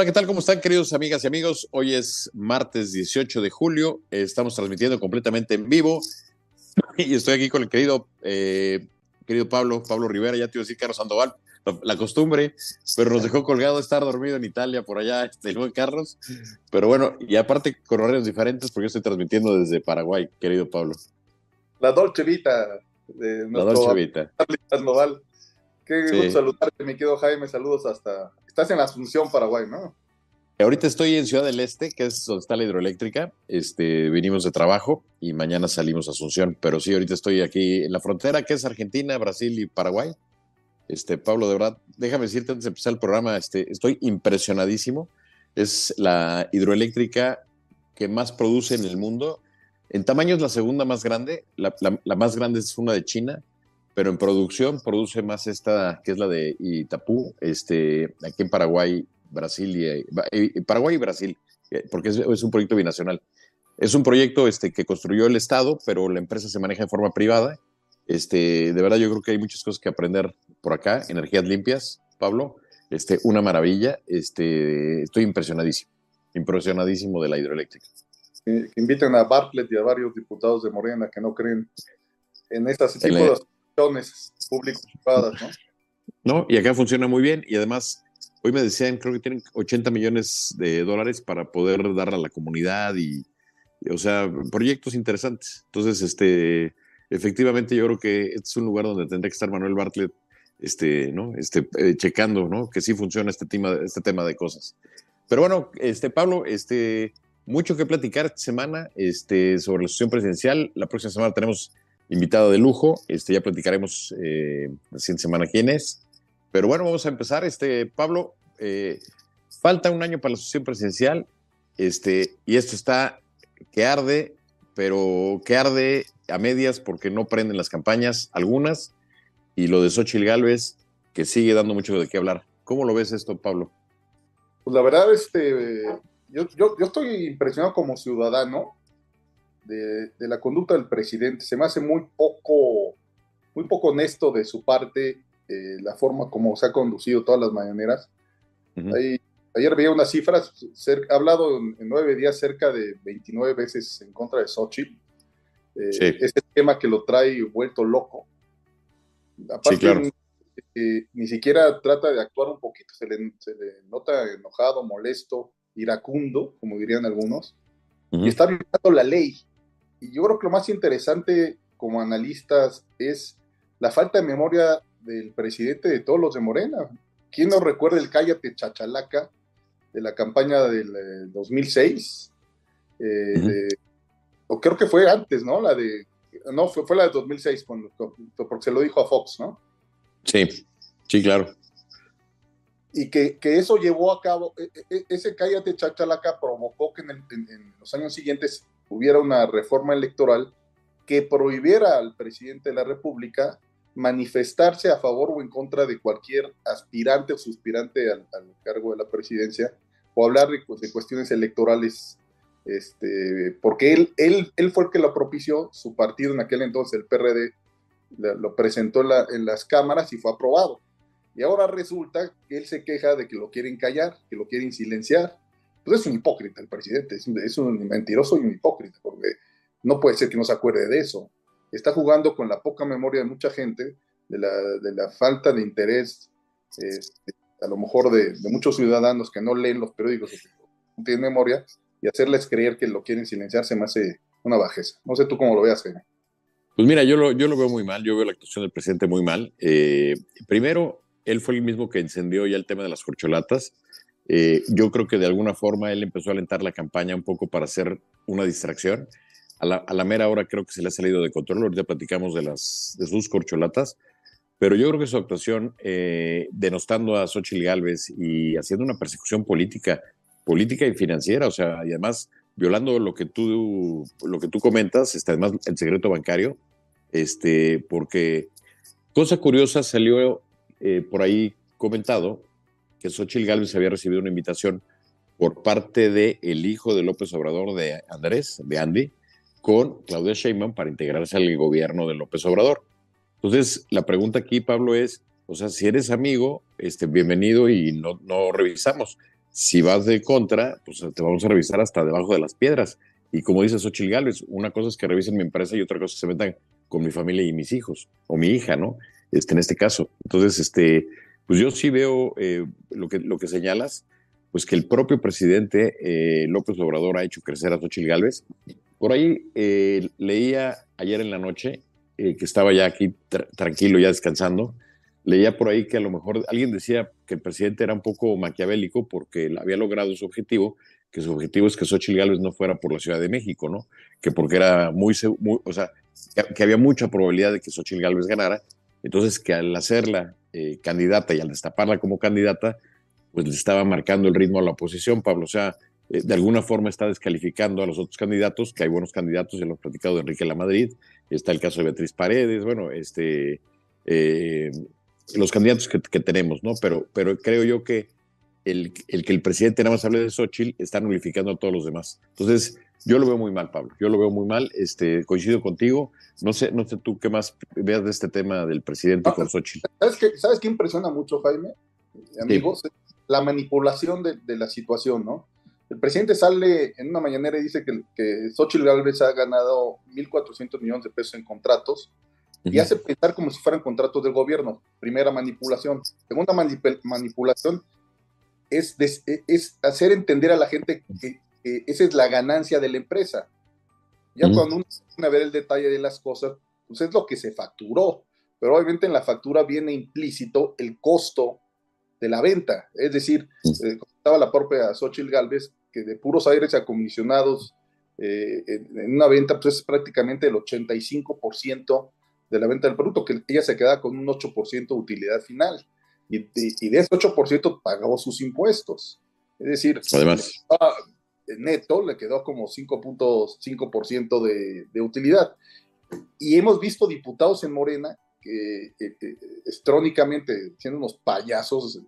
Hola, ¿qué tal? ¿Cómo están, queridos amigas y amigos? Hoy es martes 18 de julio. Estamos transmitiendo completamente en vivo. Y estoy aquí con el querido, eh, querido Pablo, Pablo Rivera, ya te iba a decir Carlos Sandoval, la costumbre, pero nos dejó colgado estar dormido en Italia, por allá, el buen Carlos. Pero bueno, y aparte con horarios diferentes, porque yo estoy transmitiendo desde Paraguay, querido Pablo. La Dolce Vita de La Dolce Vita. Sandoval. Qué gusto saludarte, mi querido Jaime. Saludos hasta. Estás en la Asunción, Paraguay, ¿no? Ahorita estoy en Ciudad del Este, que es donde está la hidroeléctrica. Este, vinimos de trabajo y mañana salimos a Asunción. Pero sí, ahorita estoy aquí en la frontera, que es Argentina, Brasil y Paraguay. Este, Pablo, de verdad, déjame decirte antes de empezar el programa, este, estoy impresionadísimo. Es la hidroeléctrica que más produce en el mundo. En tamaño es la segunda más grande. La, más grande es una de China pero en producción produce más esta, que es la de Itapú, este, aquí en Paraguay, Brasil y, Paraguay y Brasil, eh, porque es, es, un proyecto binacional. Es un proyecto este, que construyó el Estado, pero la empresa se maneja de forma privada. Este, de verdad, yo creo que hay muchas cosas que aprender por acá, energías limpias, Pablo. Este, una maravilla. Este, estoy impresionadísimo, impresionadísimo de la hidroeléctrica. Que, que inviten a Bartlett y a varios diputados de Morena que no creen en estas tipos de públicos privadas, ¿no? No, y acá funciona muy bien y además hoy me decían, creo que tienen 80 millones de dólares para poder dar a la comunidad y, y, o sea, proyectos interesantes. Entonces, este, efectivamente yo creo que este es un lugar donde tendría que estar Manuel Bartlett, este, ¿no? Este, eh, checando, ¿no? Que sí funciona este tema, este tema de cosas. Pero bueno, este, Pablo, este, mucho que platicar esta semana, este, sobre la sesión presidencial. La próxima semana tenemos invitado de lujo. Este, ya platicaremos eh, la siguiente semana quién es. Pero bueno, vamos a empezar. Este, Pablo, eh, falta un año para la sesión presidencial. Este, y esto está que arde, pero que arde a medias porque no prenden las campañas, algunas, y lo de Xochitl Galvez, que sigue dando mucho de qué hablar. ¿Cómo lo ves esto, Pablo? Pues la verdad, este, yo, yo, yo estoy impresionado como ciudadano de, de, la conducta del presidente. Se me hace muy poco, muy poco honesto de su parte eh, la forma como se ha conducido todas las mañaneras. Uh -huh. Ahí, ayer veía unas cifras, ha hablado en, en, nueve días cerca de 29 veces en contra de Xochitl. Eh, sí. Ese tema que lo trae vuelto loco. Aparte, sí, claro. eh, ni siquiera trata de actuar un poquito, se le, se le nota enojado, molesto, iracundo, como dirían algunos, uh -huh. y está violando la ley y yo creo que lo más interesante como analistas es la falta de memoria del presidente de todos los de Morena. ¿Quién no recuerda el cállate chachalaca de la campaña del eh, 2006? Eh, uh -huh. de, o creo que fue antes, ¿no? La de, no, fue, fue la de 2006, cuando, porque se lo dijo a Fox, ¿no? Sí, sí, claro. Y que, que eso llevó a cabo, e, e, ese cállate chachalaca provocó que en, el, en, en los años siguientes hubiera una reforma electoral que prohibiera al presidente de la República manifestarse a favor o en contra de cualquier aspirante o suspirante al, cargo de la presidencia o hablar de, de, cuestiones electorales, este, porque él, él, él fue el que lo propició, su partido en aquel entonces, el PRD, lo presentó en las cámaras y fue aprobado. Y ahora resulta que él se queja de que lo quieren callar, que lo quieren silenciar pues es un hipócrita el presidente, es un, es un, mentiroso y un hipócrita, porque no puede ser que no se acuerde de eso. Está jugando con la poca memoria de mucha gente, de la, de la falta de interés, eh, a lo mejor de, de, muchos ciudadanos que no leen los periódicos, no tienen memoria, y hacerles creer que lo quieren silenciar se me hace una bajeza. No sé tú cómo lo veas, Jaime. Pues mira, yo lo, yo lo veo muy mal, yo veo la actuación del presidente muy mal. Eh, primero, él fue el mismo que encendió ya el tema de las corcholatas. Eh, yo creo que de alguna forma él empezó a alentar la campaña un poco para hacer una distracción. A la, a la, mera hora creo que se le ha salido de control. Ahorita platicamos de, las, de sus corcholatas. Pero yo creo que su actuación, eh, denostando a Xochitl Galvez y haciendo una persecución política, política y financiera, o sea, y además violando lo que tú, lo que tú comentas, este, además el secreto bancario, este, porque cosa curiosa salió eh, por ahí comentado que Xochitl Gálvez había recibido una invitación por parte del el hijo de López Obrador, de Andrés, de Andy, con Claudia Sheinbaum para integrarse al gobierno de López Obrador. Entonces, la pregunta aquí, Pablo, es, o sea, si eres amigo, este, bienvenido y no, no revisamos. si vas de contra, pues te vamos a revisar hasta debajo de las piedras. Y como dice Xochitl Gálvez, una cosa es que revisen mi empresa y otra cosa es que se metan con mi familia y mis hijos, o mi hija, ¿no? Este, en este caso. Entonces, este, pues yo sí veo eh, lo, que, lo que señalas, pues que el propio presidente eh, López Obrador ha hecho crecer a Xochitl Gálvez. Por ahí eh, leía ayer en la noche, que estaba ya aquí tranquilo, ya descansando, leía por ahí que a lo mejor alguien decía que el presidente era un poco maquiavélico porque había logrado su objetivo, que su objetivo es que Xochitl Gálvez no fuera por la Ciudad de México, ¿no? Que porque era muy, o sea, que, había mucha probabilidad de que Xochitl Gálvez ganara, entonces que al hacerla eh, candidata y al destaparla como candidata, pues le estaba marcando el ritmo a la oposición, Pablo, o sea, eh, de alguna forma está descalificando a los otros candidatos, que hay buenos candidatos, ya lo hemos platicado de Enrique La Madrid, está el caso de Beatriz Paredes, bueno, este... Eh, los candidatos que, tenemos, ¿no? Pero, pero creo yo que el, el, que el presidente nada más hable de Xochitl está nulificando a todos los demás. Entonces, yo lo veo muy mal, Pablo. Yo lo veo muy mal. Este, coincido contigo. No sé, no sé tú qué más veas de este tema del presidente con Xochitl. ¿Sabes qué, ¿Sabes qué impresiona mucho, Jaime? Amigos, la manipulación de, de, la situación, ¿no? El presidente sale en una mañanera y dice que, que Xochitl Gálvez ha ganado 1.400 millones de pesos en contratos y hace pensar como si fueran contratos del gobierno. Primera manipulación. Segunda manipulación es, es hacer entender a la gente que, esa es la ganancia de la empresa. Ya cuando uno a ver el detalle de las cosas, pues es lo que se facturó, pero obviamente en la factura viene implícito el costo de la venta. Es decir, eh, estaba la propia Xochitl Galvez, que de puros aires acondicionados eh, en, en, una venta, pues es prácticamente el 85% de la venta del producto, que ella se queda con un 8% de utilidad final. Y, de ese 8% pagó sus impuestos. Es decir, Además. neto le quedó como 5.5% de, de utilidad. Y hemos visto diputados en Morena que, estrónicamente, siendo unos payasos,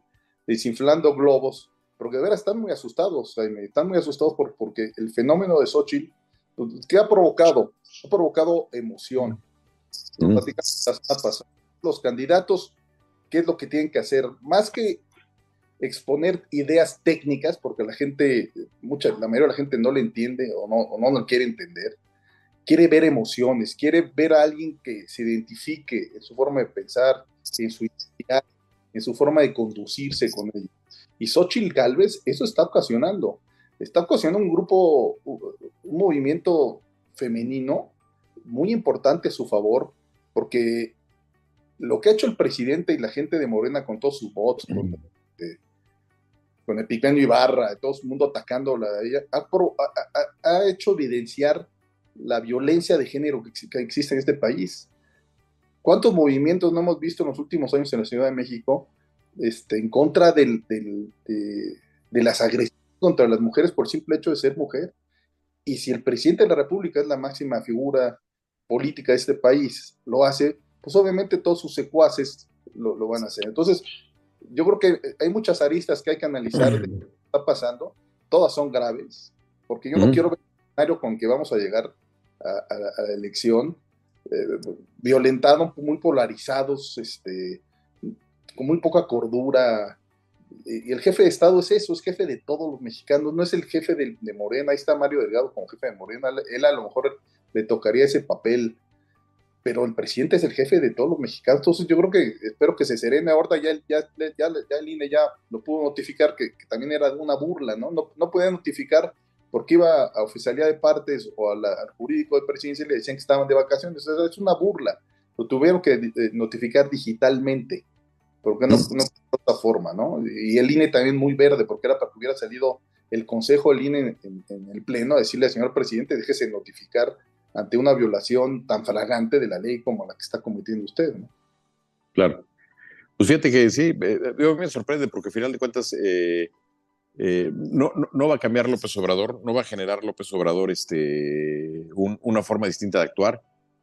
desinflando globos, porque de veras están muy asustados, están muy asustados por, porque el fenómeno de Xochitl, pues, ¿qué ha provocado? Ha provocado emoción los candidatos, ¿qué es lo que tienen que hacer? Más que exponer ideas técnicas, porque la gente, mucha, la mayoría de la gente no le entiende o no, o no lo quiere entender, quiere ver emociones, quiere ver a alguien que se identifique en su forma de pensar, en su identidad, en su forma de conducirse con ellos. Y Xochitl Galvez eso está ocasionando. Está ocasionando un grupo, un movimiento femenino muy importante a su favor, porque lo que ha hecho el presidente y la gente de Morena con todos sus bots, con, eh, con Ibarra, todo el mundo atacándola a ella, ha, hecho evidenciar la violencia de género que, existe en este país. ¿Cuántos movimientos no hemos visto en los últimos años en la Ciudad de México este, en contra del, de, de, las agresiones contra las mujeres por simple hecho de ser mujer? Y si el presidente de la República es la máxima figura política de este país lo hace, pues obviamente todos sus secuaces lo, van a hacer. Entonces, yo creo que hay muchas aristas que hay que analizar de lo que está pasando, todas son graves, porque yo no quiero ver un escenario con que vamos a llegar a, la elección eh, violentados, muy polarizados, este, con muy poca cordura. Y el jefe de Estado es eso, es jefe de todos los mexicanos, no es el jefe de, Morena, ahí está Mario Delgado como jefe de Morena, él a lo mejor le tocaría ese papel, pero el presidente es el jefe de todos los mexicanos, entonces yo creo que espero que se serene ahorita, ya, ya, ya, ya el INE ya lo pudo notificar que, también era una burla, ¿no? ¿no? No podía notificar porque iba a oficialidad de partes o al jurídico de presidencia y le decían que estaban de vacaciones, es una burla, lo tuvieron que eh, notificar digitalmente, porque no, no de otra forma, ¿no? Y el INE también muy verde, porque era para que hubiera salido el consejo del INE en, en el pleno a decirle al señor presidente, déjese notificar ante una violación tan flagrante de la ley como la que está cometiendo usted. ¿no? Claro. Pues fíjate que sí, eh, me sorprende porque al final de cuentas eh, eh, no, no, va a cambiar López Obrador, no va a generar López Obrador este, una forma distinta de actuar.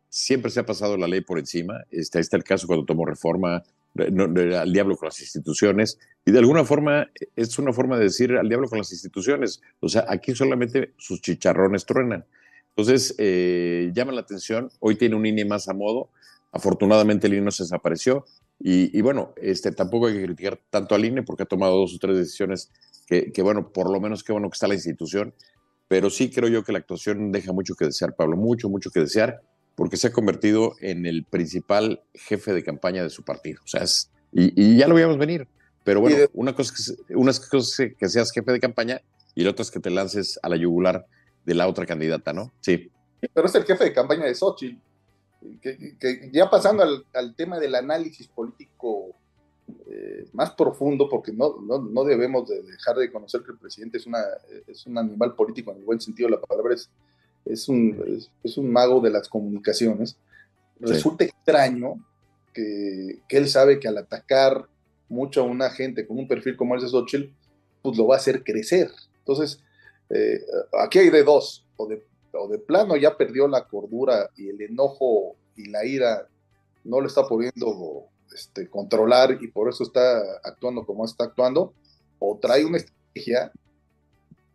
Siempre se ha pasado la ley por encima. Este, ahí está el caso cuando tomó reforma al diablo con las instituciones. Y de alguna forma es una forma de decir al diablo con las instituciones. O sea, aquí solamente sus chicharrones truenan. Entonces, eh, llama la atención. Hoy tiene un INE más a modo. Afortunadamente, el INE no se desapareció. Y, bueno, este, tampoco hay que criticar tanto al INE porque ha tomado dos o tres decisiones que, que, bueno, por lo menos qué bueno que está la institución, pero sí creo yo que la actuación deja mucho que desear, Pablo, mucho, mucho que desear, porque se ha convertido en el principal jefe de campaña de su partido. O sea, es, y, ya lo veíamos venir. Pero bueno, una cosa, que, una cosa es que seas jefe de campaña y la otra es que te lances a la yugular de la otra candidata, ¿no? Sí. Pero es el jefe de campaña de. Que, ya pasando al, tema del análisis político eh, más profundo, porque no, no, debemos de dejar de conocer que el presidente es, una, es un animal político en el buen sentido de la palabra, es, es un, es, un mago de las comunicaciones, resulta extraño que, que, él sabe que al atacar mucho a una gente con un perfil como el de Xochitl, pues lo va a hacer crecer. Entonces, eh, aquí hay de dos, o de, o de plano ya perdió la cordura y el enojo y la ira no lo está pudiendo este, controlar y por eso está actuando como está actuando, o trae una estrategia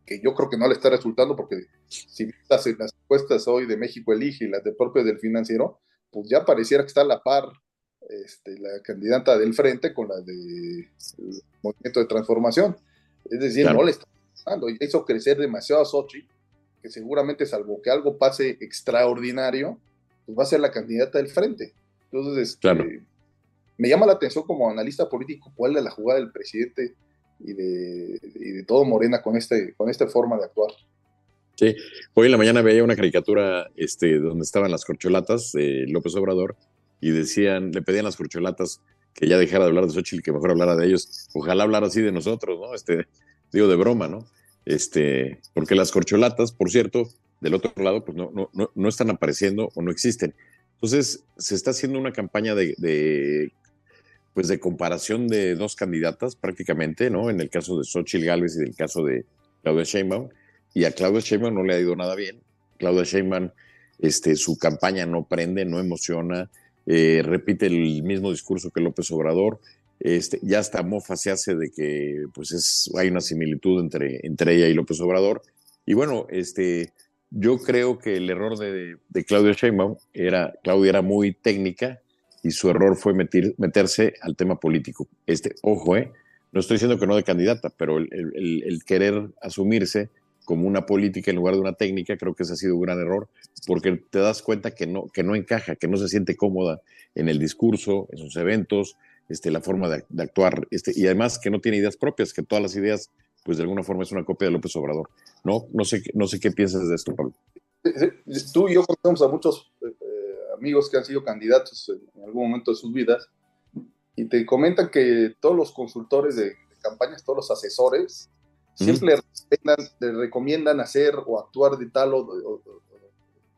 que yo creo que no le está resultando porque si las, las encuestas hoy de México Elige y las de propio del financiero, pues ya pareciera que está a la par este, la candidata del frente con la del movimiento de transformación. Es decir, no le está pasando, ya hizo crecer demasiado a Sochi, que seguramente salvo que algo pase extraordinario, pues va a ser la candidata del frente. Entonces, este, me llama la atención como analista político cuál es la jugada del presidente y de, de todo Morena con, este, con esta forma de actuar. Sí, hoy en la mañana veía una caricatura este, donde estaban las corcholatas de López Obrador y decían, le pedían las corcholatas que ya dejara de hablar de Xochitl, que mejor hablara de ellos. Ojalá hablara así de nosotros, ¿no? Este, digo de broma, ¿no? Este, porque las corcholatas, por cierto, del otro lado, pues no, no, no, están apareciendo o no existen. Entonces, se está haciendo una campaña de, de pues de comparación de dos candidatas prácticamente, ¿no? En el caso de Xochitl Gálvez y en el caso de Claudia Sheinbaum. Y a Claudia Sheinbaum no le ha ido nada bien. Claudia Sheinbaum, este, su campaña no prende, no emociona, eh, repite el mismo discurso que López Obrador. Este, ya hasta mofa se hace de que pues es, hay una similitud entre, entre ella y López Obrador. Y bueno, este, yo creo que el error de, de Claudia Sheinbaum era, Claudia era muy técnica, y su error fue meterse al tema político. Este, ojo, eh, no estoy diciendo que no de candidata, pero el, querer asumirse como una política en lugar de una técnica, creo que ese ha sido un gran error, porque te das cuenta que no, que no encaja, que no se siente cómoda en el discurso, en sus eventos, este, la forma de, actuar, este, y además que no tiene ideas propias, que todas las ideas, pues de alguna forma es una copia de López Obrador. No, no sé, no sé qué piensas de esto, Pablo. Tú y yo conocemos a muchos eh, amigos que han sido candidatos en, algún momento de sus vidas y te comentan que todos los consultores de, campañas, todos los asesores, siempre recomiendan hacer o actuar de tal o,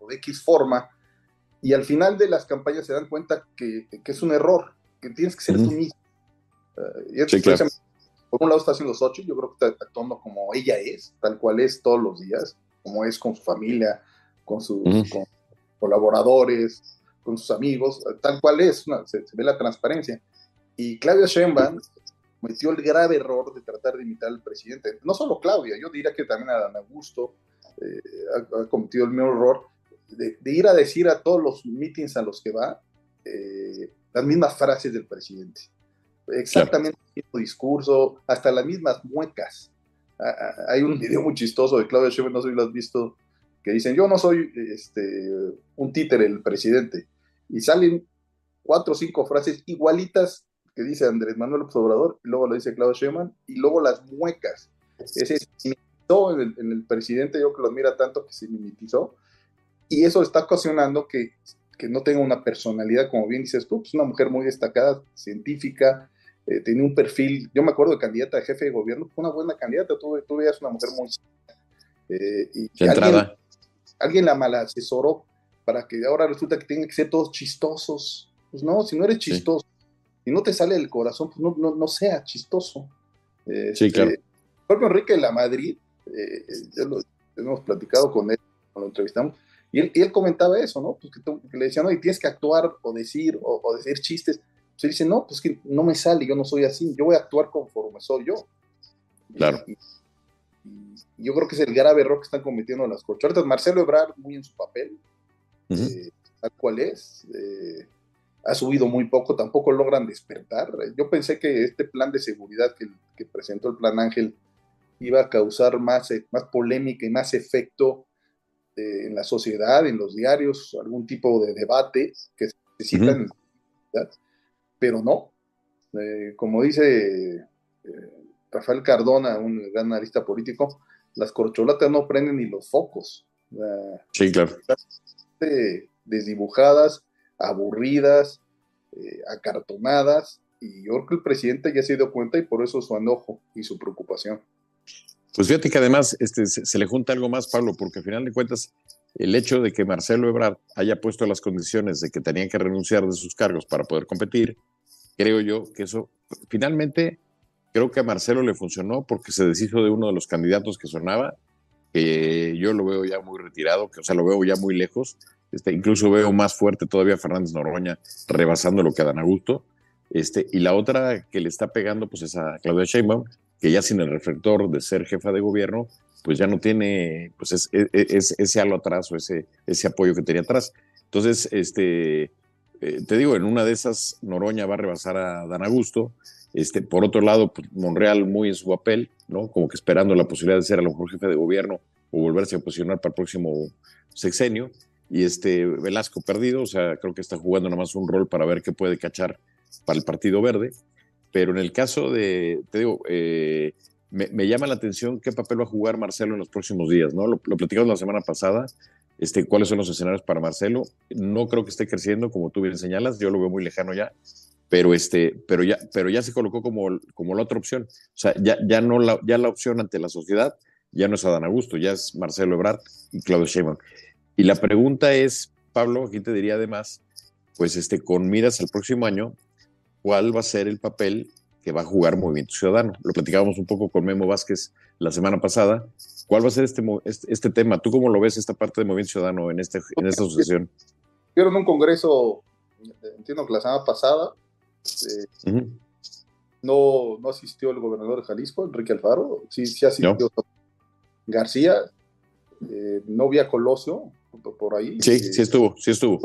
de X forma y al final de las campañas se dan cuenta que, que es un error, que tienes que ser tú mismo. Uh, y Por un lado está haciendo Sochi, yo creo que está actuando como ella es, tal cual es todos los días, como es con su familia, con sus, colaboradores, con sus amigos, tal cual es, se, ve la transparencia. Y Claudia Sheinbaum cometió el grave error de tratar de imitar al presidente. No solo Claudia, yo diría que también Adán Augusto eh, ha, cometido el mismo error de, ir a decir a todos los meetings a los que va eh, las mismas frases del presidente. Exactamente el mismo discurso, hasta las mismas muecas. hay un video muy chistoso de Claudia Sheinbaum, no sé si lo has visto, que dicen, yo no soy este, un títere el presidente. Y salen cuatro o cinco frases igualitas que dice Andrés Manuel Obrador, y luego lo dice Claudio Sheinbaum, y luego las muecas. Ese se en el, en el presidente, yo que lo admira tanto que se mimetizó, y eso está ocasionando que, que no tenga una personalidad, como bien dices tú, pues una mujer muy destacada, científica, eh, tiene un perfil, yo me acuerdo de candidata a jefe de gobierno, una buena candidata, tú, tú veías una mujer muy... Eh, y entrada alguien la mal asesoró para que ahora resulta que tengan que ser todos chistosos. Pues no, si no eres chistoso, y no te sale del corazón, pues no, no, sea chistoso. sí, este, claro. propio Enrique de la Madrid, eh, ya lo hemos platicado con él, cuando lo entrevistamos, y él, y él comentaba eso, ¿no? Pues que, le decían, no, y tienes que actuar o decir, o, decir chistes. Pues él dice, no, pues que no me sale, yo no soy así, yo voy a actuar conforme soy yo. Claro yo creo que es el grave error que están cometiendo las corcholatas. Marcelo Ebrard, muy en su papel, eh, tal cual es. Eh, ha subido muy poco, tampoco logran despertar. Yo pensé que este plan de seguridad que, presentó el Plan Ángel iba a causar más, más polémica y más efecto en la sociedad, en los diarios, algún tipo de debate que se necesitan, pero no. Eh, como dice eh, Rafael Cardona, un gran analista político, las corcholatas no prenden ni los focos. sí, claro. Desdibujadas, aburridas, eh, acartonadas, y yo creo que el presidente ya se dio cuenta y por eso su enojo y su preocupación. Pues fíjate que además este, se, le junta algo más, Pablo, porque al final de cuentas el hecho de que Marcelo Ebrard haya puesto las condiciones de que tenían que renunciar de sus cargos para poder competir, creo yo que eso finalmente creo que a Marcelo le funcionó porque se deshizo de uno de los candidatos que sonaba, que yo lo veo ya muy retirado, que o sea, lo veo ya muy lejos. Este, incluso veo más fuerte todavía a Fernández Noroña rebasando lo que a Dan Augusto. Este, y la otra que le está pegando pues es a Claudia Sheinbaum, que ya sin el reflector de ser jefa de gobierno, pues ya no tiene pues es, ese halo atrás o ese, ese apoyo que tenía atrás. Entonces, este, eh, te digo, en una de esas Noroña va a rebasar a Dan Augusto. Este, por otro lado, pues, Monreal muy en su papel, ¿no? Como que esperando la posibilidad de ser a lo mejor jefe de gobierno o volverse a posicionar para el próximo sexenio. Y este Velasco perdido, o sea, creo que está jugando nada más un rol para ver qué puede cachar para el Partido Verde. Pero en el caso de, te digo, eh, me, llama la atención qué papel va a jugar Marcelo en los próximos días, ¿no? Lo, platicamos la semana pasada, este, cuáles son los escenarios para Marcelo. No creo que esté creciendo, como tú bien señalas, yo lo veo muy lejano ya, pero, este, pero, ya, pero ya se colocó como, como la otra opción. O sea, ya, ya, no la, ya la opción ante la sociedad ya no es Adán Augusto, ya es Marcelo Ebrard y Claudio Sheinbaum. Y la pregunta es, Pablo, aquí te diría además, pues este, con miras al próximo año, cuál va a ser el papel que va a jugar Movimiento Ciudadano. Lo platicábamos un poco con Memo Vázquez la semana pasada. ¿Cuál va a ser este, este, este tema? ¿Tú cómo lo ves esta parte de Movimiento Ciudadano en, este, en esta asociación? Hicieron un congreso, entiendo que la semana pasada, eh, no, no asistió el gobernador de Jalisco, Enrique Alfaro, sí, sí asistió García, eh, no vi a Colosio por ahí. Sí, sí estuvo, sí estuvo.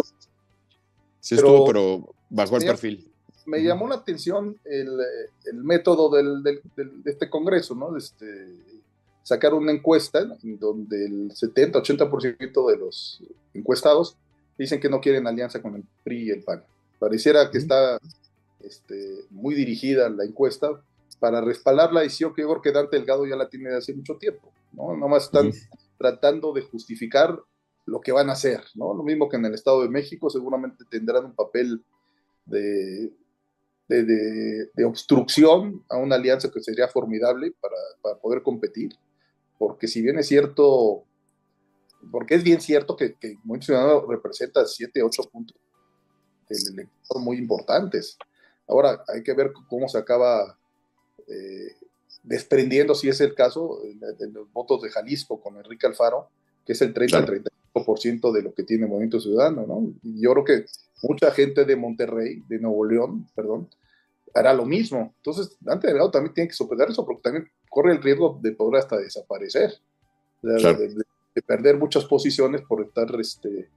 Sí estuvo, pero bajó el perfil me llamó la atención el, método de este Congreso, ¿no? Este, sacar una encuesta donde el 70-80% de los encuestados dicen que no quieren alianza con el PRI y el PAN. Pareciera que está este, muy dirigida la encuesta para respaldar la decisión que que Dante Delgado ya la tiene de hace mucho tiempo, ¿no? Nomás están tratando de justificar lo que van a hacer, ¿no? Lo mismo que en el Estado de México, seguramente tendrán un papel de de, obstrucción a una alianza que sería formidable para, poder competir, porque si bien es cierto, porque es bien cierto que, que Movimiento Ciudadano representa 7, 8 puntos del elector muy importantes. Ahora hay que ver cómo se acaba eh, desprendiendo, si es el caso, de, los votos de Jalisco con Enrique Alfaro, que es el 30-35% de lo que tiene Movimiento Ciudadano, ¿no? Y yo creo que mucha gente de Monterrey, de Nuevo León, perdón, hará lo mismo. Entonces, Dante Delgado también tiene que superar eso porque también corre el riesgo de poder hasta desaparecer, de, perder muchas posiciones por estar este,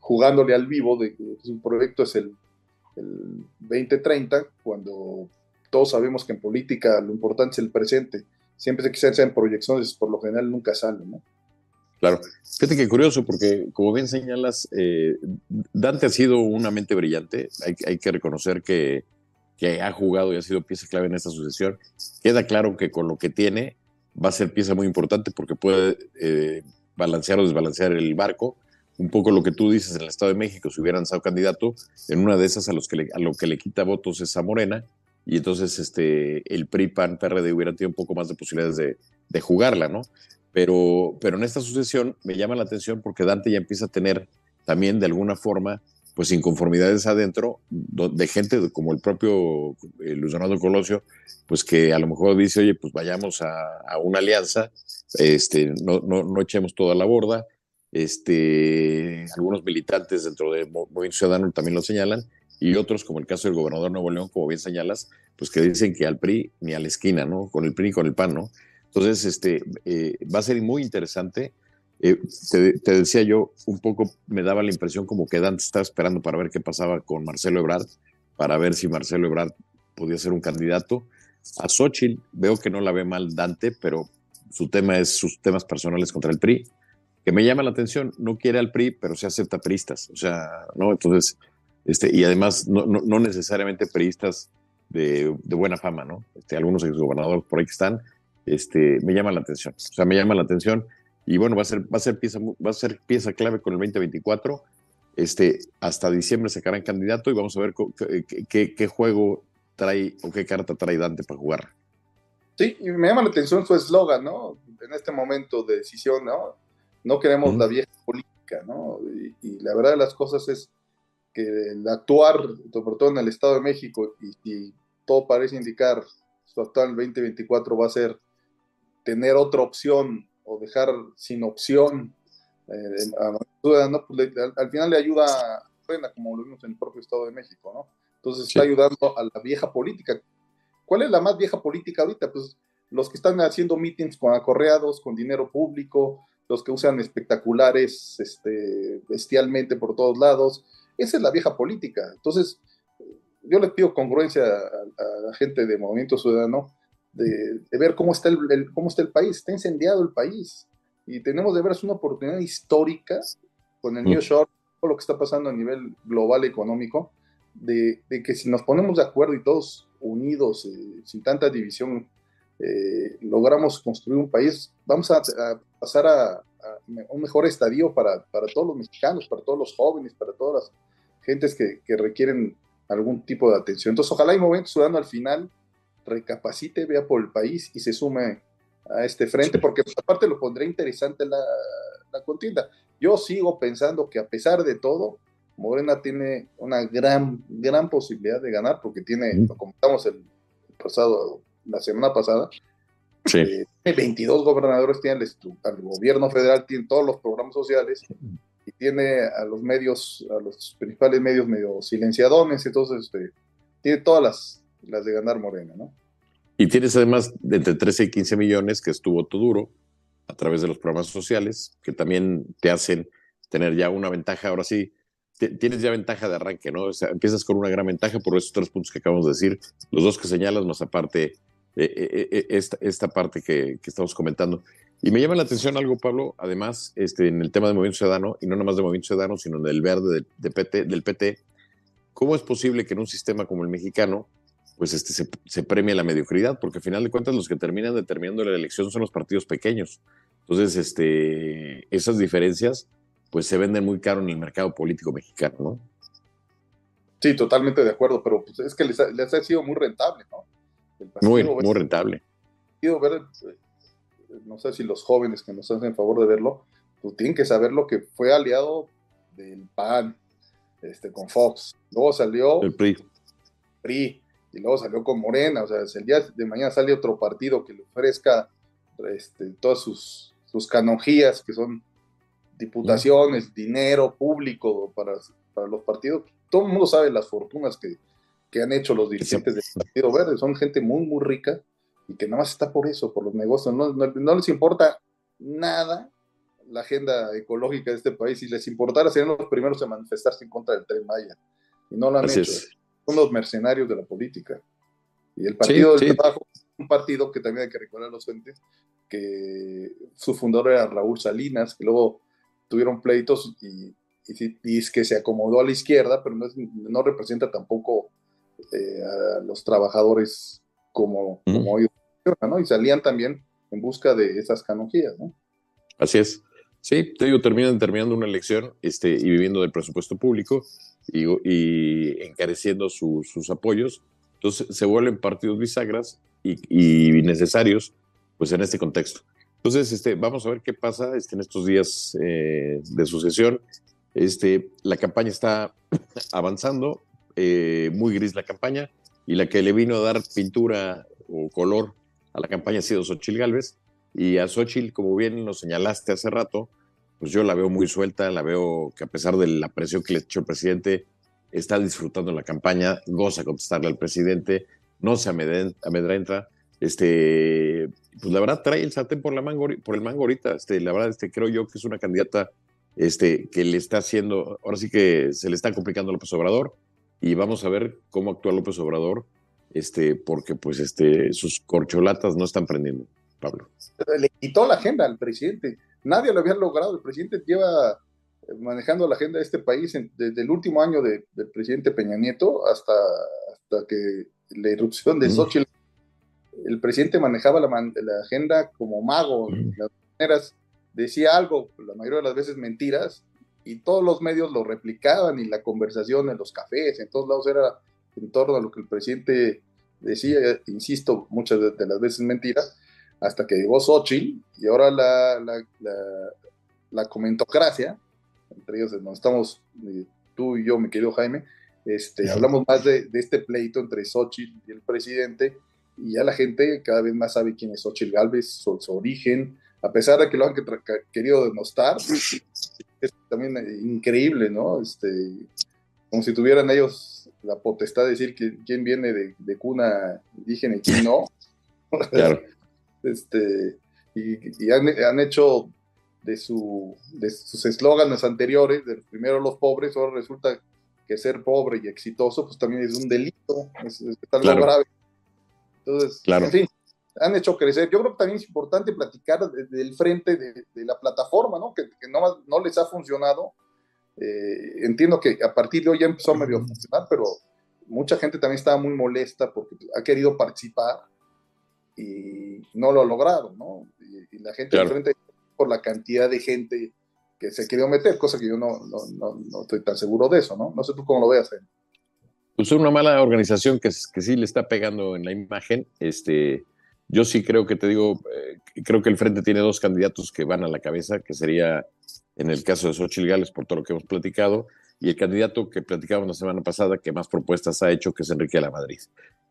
jugándole al vivo de que su proyecto es el, el 2030, cuando todos sabemos que en política lo importante es el presente. Siempre que sean proyecciones, por lo general nunca salen, ¿no? Claro. Fíjate que curioso, porque como bien señalas, eh, Dante ha sido una mente brillante. Hay, que reconocer que, ha jugado y ha sido pieza clave en esta sucesión. Queda claro que con lo que tiene va a ser pieza muy importante porque puede eh, balancear o desbalancear el barco. Un poco lo que tú dices en el Estado de México, si hubiera lanzado candidato, en una de esas a, los que a lo que le quita votos es a Morena, y entonces este, el PRI, PAN, PRD hubiera tenido un poco más de posibilidades de, de jugarla, ¿no? Pero, pero en esta sucesión me llama la atención porque Dante ya empieza a tener también de alguna forma pues inconformidades adentro de gente como el propio eh, Luis Donaldo Colosio, pues que a lo mejor dice, oye, pues vayamos a, una alianza, este, no, no, no, echemos toda la borda. Este, algunos militantes dentro de Movimiento Ciudadano también lo señalan, y otros, como el caso del gobernador Nuevo León, como bien señalas, pues que dicen que al PRI ni a la esquina, ¿no? Con el PRI y con el PAN, ¿no? Entonces, este, eh, va a ser muy interesante. Eh, te, decía yo, un poco me daba la impresión como que Dante estaba esperando para ver qué pasaba con Marcelo Ebrard, para ver si Marcelo Ebrard podía ser un candidato. A Xochitl veo que no la ve mal Dante, pero su tema es sus temas personales contra el PRI, que me llama la atención, no quiere al PRI, pero se acepta priistas, o sea, ¿no? Entonces, este, y además no, no, necesariamente priistas de, de, buena fama, ¿no? Este, algunos exgobernadores por ahí que están, este, me llama la atención, o sea, me llama la atención y bueno, va a ser, va a ser, pieza, va a ser pieza clave con el 2024. Este, hasta diciembre sacarán candidato y vamos a ver qué, qué, juego trae o qué carta trae Dante para jugar. Sí, y me llama la atención su eslogan, ¿no? En este momento de decisión, ¿no? No queremos la vieja política, ¿no? Y, la verdad de las cosas es que el actuar, sobre todo en el Estado de México, y, y todo parece indicar, su actual 2024 va a ser tener otra opción o dejar sin opción eh, a pues, al, final le ayuda a como lo vimos en el propio Estado de México, ¿no? Entonces está ayudando a la vieja política. ¿Cuál es la más vieja política ahorita? Pues los que están haciendo meetings con acorreados, con dinero público, los que usan espectaculares este, bestialmente por todos lados. Esa es la vieja política. Entonces, yo les pido congruencia a, la gente de Movimiento Ciudadano de, ver cómo está el, cómo está el país. Está incendiado el país y tenemos de veras una oportunidad histórica con el New Short, todo lo que está pasando a nivel global económico, de, que si nos ponemos de acuerdo y todos unidos, eh, sin tanta división, eh, logramos construir un país, vamos a, pasar a, un mejor estadio para, para, todos los mexicanos, para todos los jóvenes, para todas las gentes que, que requieren algún tipo de atención. Entonces, ojalá y Movimiento Ciudadano al final recapacite, vea por el país y se sume a este frente, porque aparte lo pondré interesante la, la contienda. Yo sigo pensando que a pesar de todo, Morena tiene una gran, gran posibilidad de ganar, porque tiene, lo comentamos el, pasado, la semana pasada, sí. eh, 22 gobernadores, tiene el, gobierno federal, tiene todos los programas sociales, y tiene a los medios, a los principales medios medio silenciadones, entonces este, tiene todas las, las de ganar Morena, ¿no? Y tienes además de entre 13 y 15 millones que estuvo todo duro a través de los programas sociales, que también te hacen tener ya una ventaja. Ahora sí, tienes ya ventaja de arranque, ¿no? O sea, empiezas con una gran ventaja por esos tres puntos que acabamos de decir, los dos que señalas, más aparte esta, esta parte que, que, estamos comentando. Y me llama la atención algo, Pablo, además, este, en el tema de Movimiento Ciudadano, y no nada más de Movimiento Ciudadano, sino del verde de PT, del PT, ¿cómo es posible que en un sistema como el mexicano pues este, se, se, premia la mediocridad, porque al final de cuentas los que terminan determinando la elección son los partidos pequeños. Entonces, este, esas diferencias pues se venden muy caro en el mercado político mexicano, ¿no? Sí, totalmente de acuerdo, pero pues es que les ha, les ha sido muy rentable, ¿no? Muy, muy rentable. Ver, eh, no sé si los jóvenes que nos hacen favor de verlo, pues tienen que saber lo que fue aliado del PAN, este, con Fox. Luego salió el PRI. PRI y luego salió con Morena, o sea, si el día de mañana sale otro partido que le ofrezca este, todas sus, sus canonjías, que son diputaciones, dinero público para, para los partidos, todo el mundo sabe las fortunas que, que han hecho los dirigentes del Partido Verde, son gente muy, muy rica y que nada más está por eso, por los negocios, no, no, les importa nada la agenda ecológica de este país, si les importara serían los primeros en manifestarse en contra del Tren Maya, y no lo han hecho. son los mercenarios de la política. Y el Partido del Trabajo un partido que también hay que recordar a los entes, que su fundador era Raúl Salinas, que luego tuvieron pleitos y, y, es que se acomodó a la izquierda, pero no, no representa tampoco eh, a los trabajadores como, como hoy, ¿no? Y salían también en busca de esas canonjías, ¿no? Así es. Sí, te digo, terminan terminando una elección este, y viviendo del presupuesto público y, encareciendo sus apoyos. Entonces se vuelven partidos bisagras y, necesarios pues en este contexto. Entonces, este, vamos a ver qué pasa este, en estos días eh, de sucesión. Este, la campaña está avanzando, eh, muy gris la campaña, y la que le vino a dar pintura o color a la campaña ha sido Xochil Gálvez. Y a Xochil, como bien lo señalaste hace rato, pues yo la veo muy suelta, la veo que a pesar de la presión que le echó el presidente, está disfrutando la campaña, goza contestarle al presidente, no se amedrenta, este, pues la verdad trae el sartén por, la mango, el mango ahorita, este, la verdad este, creo yo que es una candidata este, que le está haciendo, ahora sí que se le está complicando a López Obrador y vamos a ver cómo actúa López Obrador, este, porque pues este, sus corcholatas no están prendiendo. Pablo. Le quitó la agenda al presidente. Nadie lo había logrado. El presidente lleva manejando la agenda de este país desde el último año del presidente Peña Nieto hasta, hasta que la irrupción de Xochitl. El presidente manejaba la, la agenda como mago. Las maneras decía algo, la mayoría de las veces mentiras, y todos los medios lo replicaban y la conversación en los cafés, en todos lados era en torno a lo que el presidente decía, insisto, muchas de, las veces mentiras, hasta que llegó Xochitl y ahora la, la, la, comentocracia, entre ellos no estamos eh, tú y yo, mi querido Jaime, este, hablamos más de, de, este pleito entre Xochitl y el presidente, y ya la gente cada vez más sabe quién es Xochitl Galvez, su, su origen, a pesar de que lo han querido denostar, es también increíble, ¿no? Este, como si tuvieran ellos la potestad de decir que, quién viene de, cuna indígena y quién no. Claro. este, y, han, hecho de, su, de sus eslóganes anteriores, de primero los pobres, ahora resulta que ser pobre y exitoso, pues también es un delito, es, algo grave. Entonces, en fin, han hecho crecer. Yo creo que también es importante platicar desde el frente de, la plataforma, ¿no? Que, no, no, les ha funcionado. Eh, entiendo que a partir de hoy ya empezó a medio funcionar, pero mucha gente también estaba muy molesta porque ha querido participar y no lo ha logrado, ¿no? Y, la gente del frente por la cantidad de gente que se querido meter, cosa que yo no, no, no, estoy tan seguro de eso, ¿no? No sé tú cómo lo veas. Pues es una mala organización que, que sí le está pegando en la imagen, este yo sí creo que te digo, eh, creo que el Frente tiene dos candidatos que van a la cabeza, que sería en el caso de Xochitl Gales, por todo lo que hemos platicado, y el candidato que platicamos la semana pasada, que más propuestas ha hecho, que es Enrique de la Madrid.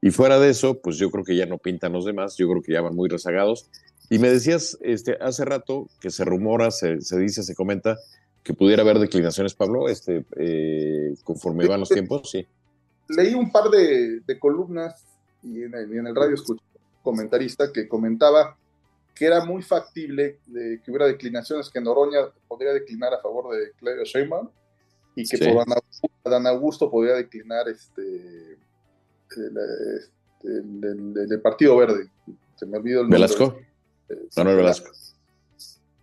Y fuera de eso, pues yo creo que ya no pintan los demás, yo creo que ya van muy rezagados. Y me decías este, hace rato que se rumora, se, dice, se comenta que pudiera haber declinaciones, Pablo, este, eh, conforme van los tiempos, sí. Leí un par de, columnas y en, y en el radio escuché comentarista que comentaba que era muy factible de que hubiera declinaciones, que Noroña podría declinar a favor de Claudia Sheinbaum y que por Dan Augusto, podría declinar este el, Partido Verde. Se me olvidó el nombre. Velasco. Manuel Velasco.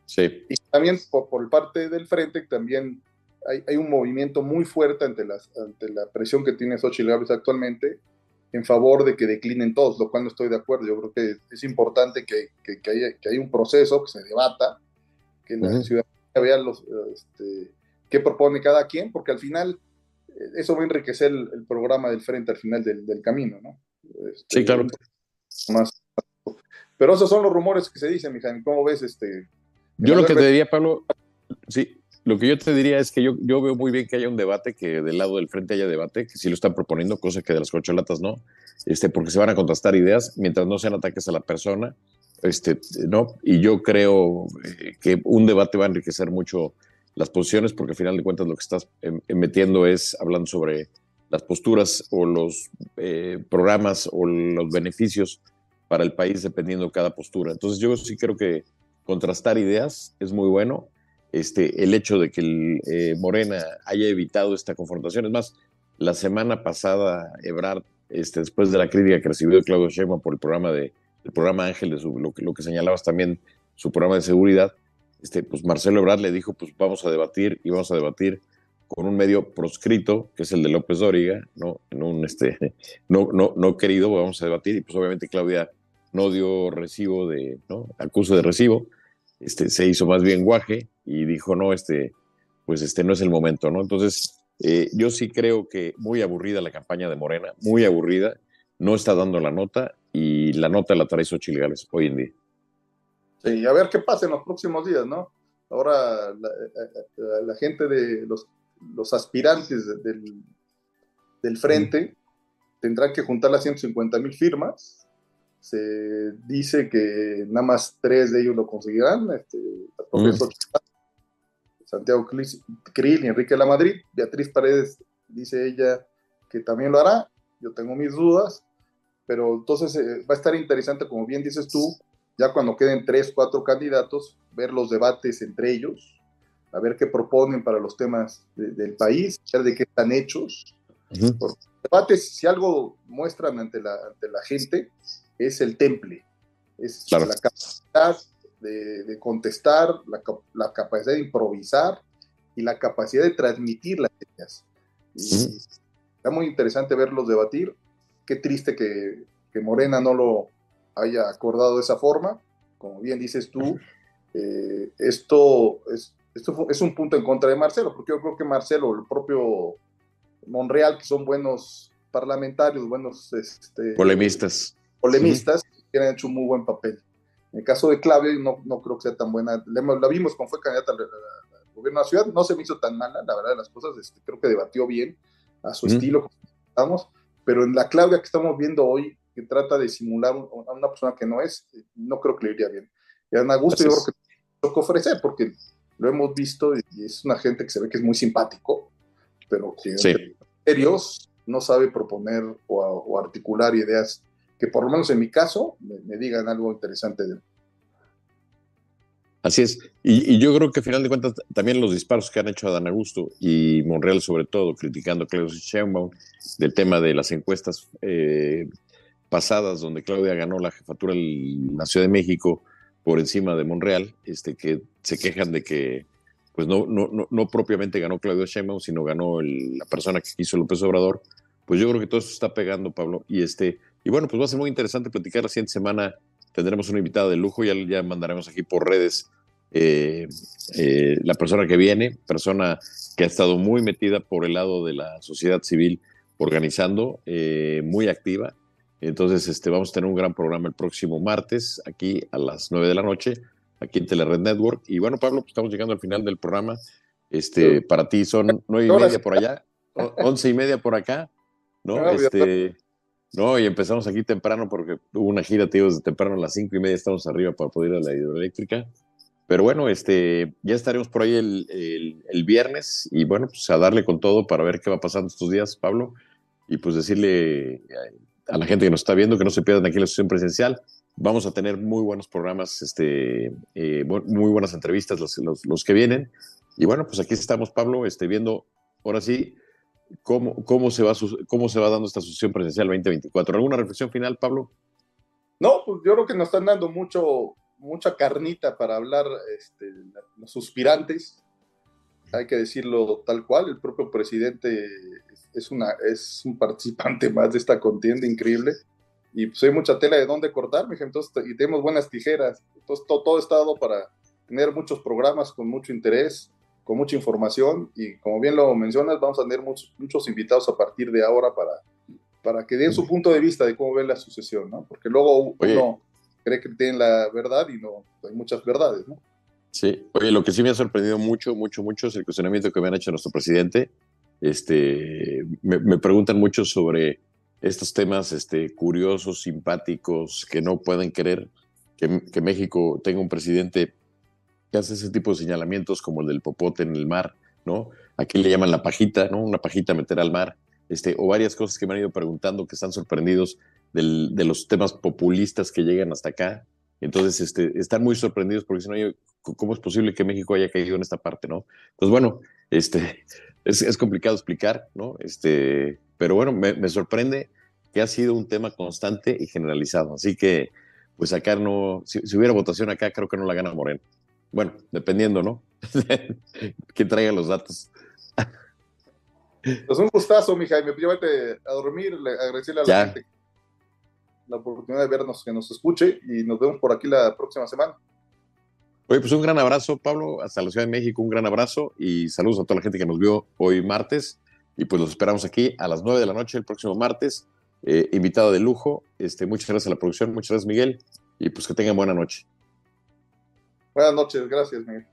Sí. Y también por, por parte del frente también hay, hay, un movimiento muy fuerte ante, las, ante la presión que tiene Xochitl Gálvez actualmente en favor de que declinen todos, lo cual no estoy de acuerdo. Yo creo que es importante que, que, haya, que haya, un proceso, que se debata, que la ciudadanía vea los, este, qué propone cada quien, porque al final eh, eso va a enriquecer el, programa del frente al final del, del camino, ¿no? Este, sí, claro. pero esos son los rumores que se dicen, Mijail. ¿Cómo ves este? Yo lo que te diría, Pablo, sí, lo que yo te diría es que yo, yo veo muy bien que haya un debate, que del lado del frente haya debate, que sí lo están proponiendo, cosa que de las corcholatas no, este, porque se van a contrastar ideas mientras no sean ataques a la persona, este, ¿no? Y yo creo eh, que un debate va a enriquecer mucho las posiciones, porque al final de cuentas lo que estás em, em, metiendo es hablando sobre las posturas o los eh, programas o los beneficios para el país dependiendo de cada postura. Entonces yo sí creo que contrastar ideas es muy bueno este, el hecho de que el, eh, Morena haya evitado esta confrontación. Es más, la semana pasada, Ebrard, este, después de la crítica que recibió Claudio Sheinbaum por el programa de el programa Ángel, de lo, lo, que señalabas también, su programa de seguridad, este, pues Marcelo Ebrard le dijo, pues vamos a debatir y vamos a debatir con un medio proscrito, que es el de López Dóriga, ¿no? En un, este, no, no, no querido, vamos a debatir, y pues obviamente Claudia no dio recibo de, ¿no? Acuso de recibo, este, se hizo más bien guaje y dijo, no, este, pues este no es el momento, ¿no? Entonces, eh, yo sí creo que muy aburrida la campaña de Morena, muy aburrida, no está dando la nota y la nota la trae Xochitl Gales hoy en día. Sí, a ver qué pasa en los próximos días, ¿no? Ahora la, eh, eh, gente de los, los aspirantes del, del frente tendrán que juntar las 150 mil firmas se dice que nada más tres de ellos lo conseguirán, este, mm. Santiago Krill y Enrique La Madrid. Beatriz Paredes dice ella que también lo hará. Yo tengo mis dudas, pero entonces eh, va a estar interesante, como bien dices tú, ya cuando queden tres, cuatro candidatos, ver los debates entre ellos, a ver qué proponen para los temas del país, de qué están hechos. debates, si algo muestran ante la, ante la gente, es el temple. es la capacidad de, contestar, la, capacidad de improvisar y la capacidad de transmitir las ideas. Y está muy interesante verlos debatir. Qué triste que, Morena no lo haya acordado de esa forma. Como bien dices tú, eh, esto, es, esto es un punto en contra de Marcelo, porque yo creo que Marcelo, el propio Monreal, que son buenos parlamentarios, buenos este, polemistas, polemistas, que han hecho un muy buen papel. En el caso de Claudia, no, no creo que sea tan buena. La, vimos cuando fue candidata al, gobierno de la ciudad, no se me hizo tan mala, la verdad de las cosas, este, creo que debatió bien a su estilo, estamos, pero en la Claudia que estamos viendo hoy, que trata de simular a una persona que no es, no creo que le iría bien. Y a Ana Augusto yo creo que tengo que ofrecer, porque lo hemos visto y es una gente que se ve que es muy simpático, pero que en serios no sabe proponer o, articular ideas que por lo menos en mi caso me, digan algo interesante de él. Así es. Y, yo creo que al final de cuentas también los disparos que han hecho a Dan Augusto y Monreal sobre todo, criticando a Claudia Sheinbaum del tema de las encuestas eh, pasadas donde Claudia ganó la jefatura en la Ciudad de México por encima de Monreal, este, que se quejan de que pues no, no, no, propiamente ganó Claudia Sheinbaum, sino ganó la persona que quiso López Obrador. Pues yo creo que todo eso está pegando, Pablo. Y este, y bueno, pues va a ser muy interesante platicar la siguiente semana. Tendremos una invitada de lujo, ya, ya mandaremos aquí por redes eh, eh, la persona que viene, persona que ha estado muy metida por el lado de la sociedad civil organizando, eh, muy activa. Entonces, este, vamos a tener un gran programa el próximo martes, aquí a las 9 de la noche, aquí en Telered Network. Y bueno, Pablo, pues estamos llegando al final del programa. Este, para ti son nueve y media por allá, once y media por acá, ¿no? Este, no, y empezamos aquí temprano porque hubo una gira, tío, desde temprano a las cinco y media estamos arriba para poder ir a la hidroeléctrica. Pero bueno, este, ya estaremos por ahí el, el, viernes y bueno, pues a darle con todo para ver qué va pasando estos días, Pablo, y pues decirle a la gente que nos está viendo que no se pierdan aquí la sesión presencial. Vamos a tener muy buenos programas, este, eh, muy buenas entrevistas los, los, que vienen. Y bueno, pues aquí estamos, Pablo, este, viendo ahora sí cómo, cómo, se va, cómo se va dando esta sesión presencial 2024. ¿Alguna reflexión final, Pablo? No, pues yo creo que nos están dando mucho, mucha carnita para hablar este, los suspirantes, hay que decirlo tal cual, el propio presidente es, una, es un participante más de esta contienda increíble y pues hay mucha tela de dónde cortar, mi entonces, y tenemos buenas tijeras, entonces todo, todo está dado para tener muchos programas con mucho interés, con mucha información y como bien lo mencionas, vamos a tener muchos, muchos invitados a partir de ahora para, para que den su punto de vista de cómo ven la sucesión, ¿no? Porque luego uno cree que tienen la verdad y no, hay muchas verdades, ¿no? Sí, oye, lo que sí me ha sorprendido mucho, mucho, mucho es el cuestionamiento que me han hecho nuestro presidente. Este, me, preguntan mucho sobre estos temas este, curiosos, simpáticos, que no pueden querer que, que, México tenga un presidente que hace ese tipo de señalamientos como el del popote en el mar, ¿no? Aquí le llaman la pajita, ¿no? Una pajita meter al mar, este, o varias cosas que me han ido preguntando que están sorprendidos de los temas populistas que llegan hasta acá. Entonces, este, están muy sorprendidos porque dicen, ¿cómo es posible que México haya caído en esta parte, no? Pues bueno, este, es, complicado explicar, ¿no? Este, pero bueno, me, sorprende que ha sido un tema constante y generalizado. Así que, pues acá no, si, hubiera votación acá, creo que no la gana Moreno. Bueno, dependiendo, ¿no? que traiga los datos. Pues un gustazo, mi Jaime. Llévate a dormir, agradecerle a la gente la oportunidad de vernos, que nos escuche y nos vemos por aquí la próxima semana. Oye, pues un gran abrazo, Pablo, hasta la Ciudad de México, un gran abrazo y saludos a toda la gente que nos vio hoy martes. Y pues los esperamos aquí a las 9 de la noche el próximo martes. Eh, invitado de lujo. Este, muchas gracias a la producción, muchas gracias, Miguel. Y pues que tengan buena noche. Buenas noches, gracias, Miguel.